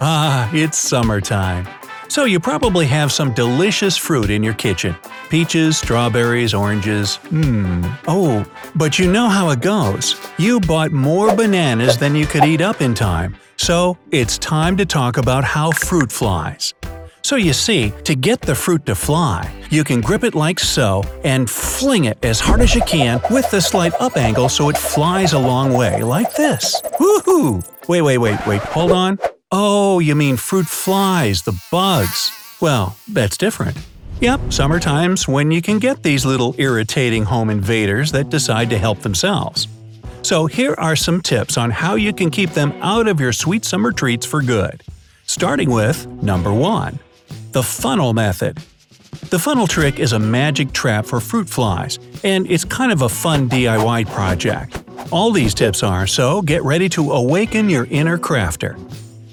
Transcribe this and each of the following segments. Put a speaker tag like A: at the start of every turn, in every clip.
A: Ah, it's summertime. So you probably have some delicious fruit in your kitchen. Peaches, strawberries, oranges. Mmm. Oh, but you know how it goes. You bought more bananas than you could eat up in time. So it's time to talk about how fruit flies. So you see, to get the fruit to fly, you can grip it like so and fling it as hard as you can with the slight up angle so it flies a long way, like this. Woohoo! Wait, wait, wait, wait, hold on. Oh, you mean fruit flies, the bugs. Well, that's different. Yep, summertime's when you can get these little irritating home invaders that decide to help themselves. So here are some tips on how you can keep them out of your sweet summer treats for good. Starting with number 1. The funnel method. The funnel trick is a magic trap for fruit flies, and it's kind of a fun DIY project. All these tips are, so get ready to awaken your inner crafter.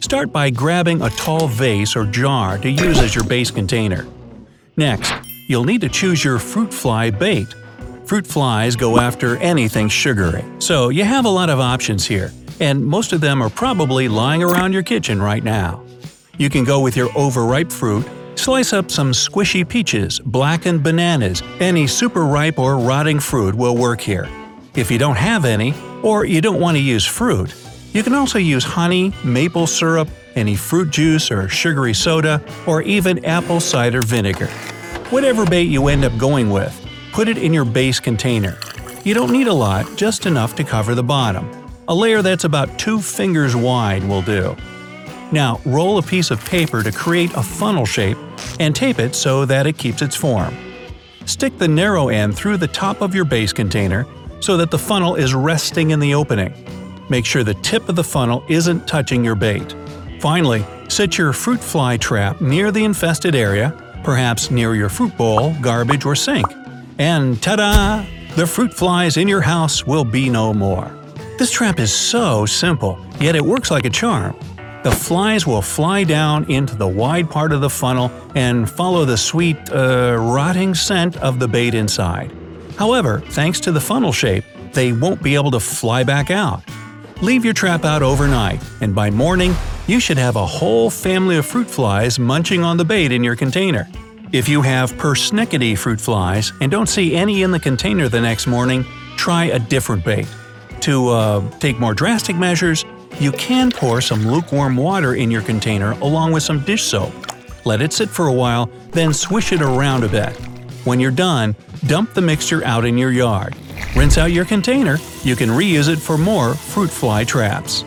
A: Start by grabbing a tall vase or jar to use as your base container. Next, you'll need to choose your fruit fly bait. Fruit flies go after anything sugary, so you have a lot of options here, and most of them are probably lying around your kitchen right now. You can go with your overripe fruit, slice up some squishy peaches, blackened bananas, any super ripe or rotting fruit will work here. If you don't have any, or you don't want to use fruit, you can also use honey, maple syrup, any fruit juice or sugary soda, or even apple cider vinegar. Whatever bait you end up going with, put it in your base container. You don't need a lot, just enough to cover the bottom. A layer that's about two fingers wide will do. Now, roll a piece of paper to create a funnel shape and tape it so that it keeps its form. Stick the narrow end through the top of your base container so that the funnel is resting in the opening. Make sure the tip of the funnel isn't touching your bait. Finally, set your fruit fly trap near the infested area, perhaps near your fruit bowl, garbage, or sink. And ta-da! The fruit flies in your house will be no more. This trap is so simple, yet it works like a charm the flies will fly down into the wide part of the funnel and follow the sweet, uh, rotting scent of the bait inside. However, thanks to the funnel shape, they won't be able to fly back out. Leave your trap out overnight, and by morning, you should have a whole family of fruit flies munching on the bait in your container. If you have persnickety fruit flies and don't see any in the container the next morning, try a different bait. To uh, take more drastic measures, you can pour some lukewarm water in your container along with some dish soap. Let it sit for a while, then swish it around a bit. When you're done, dump the mixture out in your yard. Rinse out your container, you can reuse it for more fruit fly traps.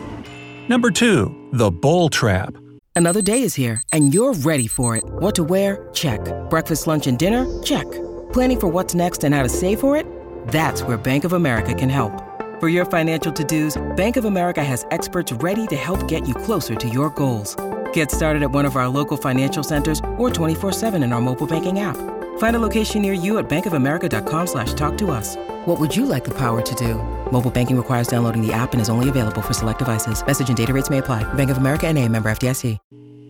A: Number 2. The Bowl Trap
B: Another day is here, and you're ready for it. What to wear? Check. Breakfast, lunch, and dinner? Check. Planning for what's next and how to save for it? That's where Bank of America can help. For your financial to-dos, Bank of America has experts ready to help get you closer to your goals. Get started at one of our local financial centers or 24-7 in our mobile banking app. Find a location near you at bankofamerica.com slash talk to us. What would you like the power to do? Mobile banking requires downloading the app and is only available for select devices. Message and data rates may apply. Bank of America and a member FDIC.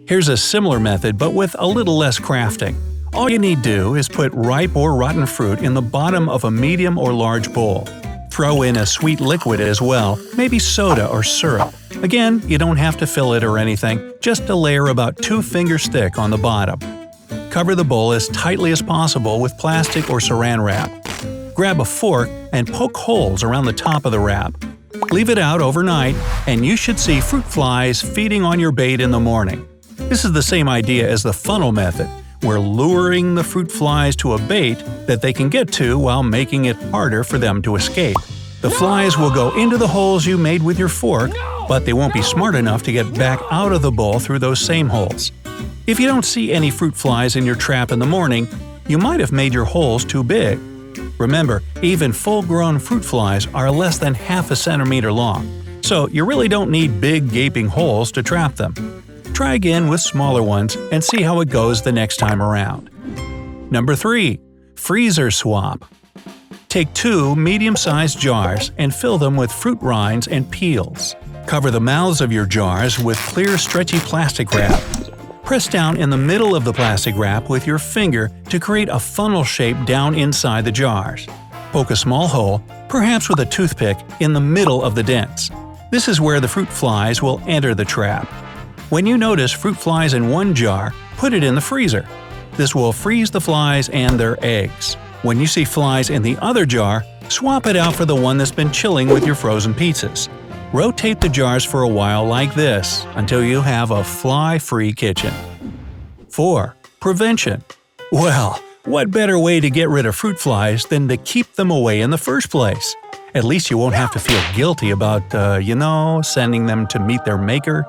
A: Here's a similar method but with a little less crafting. All you need to do is put ripe or rotten fruit in the bottom of a medium or large bowl. Throw in a sweet liquid as well, maybe soda or syrup. Again, you don't have to fill it or anything, just a layer about 2 fingers thick on the bottom. Cover the bowl as tightly as possible with plastic or saran wrap. Grab a fork and poke holes around the top of the wrap. Leave it out overnight, and you should see fruit flies feeding on your bait in the morning. This is the same idea as the funnel method, we're luring the fruit flies to a bait that they can get to while making it harder for them to escape. The flies will go into the holes you made with your fork, but they won't be smart enough to get back out of the bowl through those same holes. If you don't see any fruit flies in your trap in the morning, you might have made your holes too big. Remember, even full grown fruit flies are less than half a centimeter long, so you really don't need big gaping holes to trap them. Try again with smaller ones and see how it goes the next time around. Number 3. Freezer Swap Take two medium-sized jars and fill them with fruit rinds and peels. Cover the mouths of your jars with clear stretchy plastic wrap. Press down in the middle of the plastic wrap with your finger to create a funnel shape down inside the jars. Poke a small hole, perhaps with a toothpick, in the middle of the dents. This is where the fruit flies will enter the trap. When you notice fruit flies in one jar, put it in the freezer. This will freeze the flies and their eggs. When you see flies in the other jar, swap it out for the one that's been chilling with your frozen pizzas. Rotate the jars for a while like this until you have a fly-free kitchen. 4. Prevention Well, what better way to get rid of fruit flies than to keep them away in the first place? At least you won't have to feel guilty about, uh, you know, sending them to meet their maker.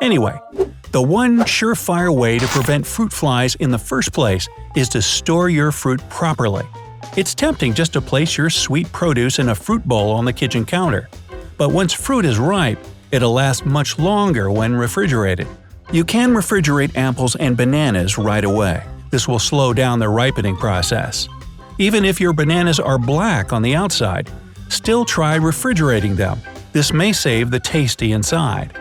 A: Anyway, the one surefire way to prevent fruit flies in the first place is to store your fruit properly. It's tempting just to place your sweet produce in a fruit bowl on the kitchen counter. But once fruit is ripe, it'll last much longer when refrigerated. You can refrigerate apples and bananas right away. This will slow down the ripening process. Even if your bananas are black on the outside, still try refrigerating them. This may save the tasty inside.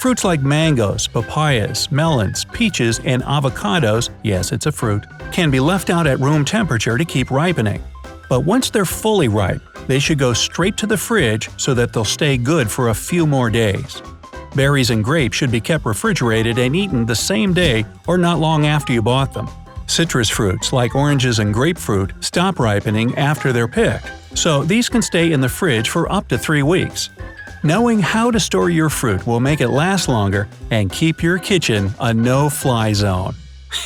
A: Fruits like mangoes, papayas, melons, peaches, and avocados yes, it's a fruit can be left out at room temperature to keep ripening. But once they're fully ripe, they should go straight to the fridge so that they'll stay good for a few more days. Berries and grapes should be kept refrigerated and eaten the same day or not long after you bought them. Citrus fruits, like oranges and grapefruit, stop ripening after they're picked, so these can stay in the fridge for up to three weeks. Knowing how to store your fruit will make it last longer and keep your kitchen a no-fly zone.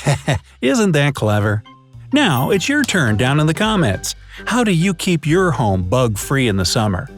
A: Isn't that clever? Now it's your turn down in the comments. How do you keep your home bug-free in the summer?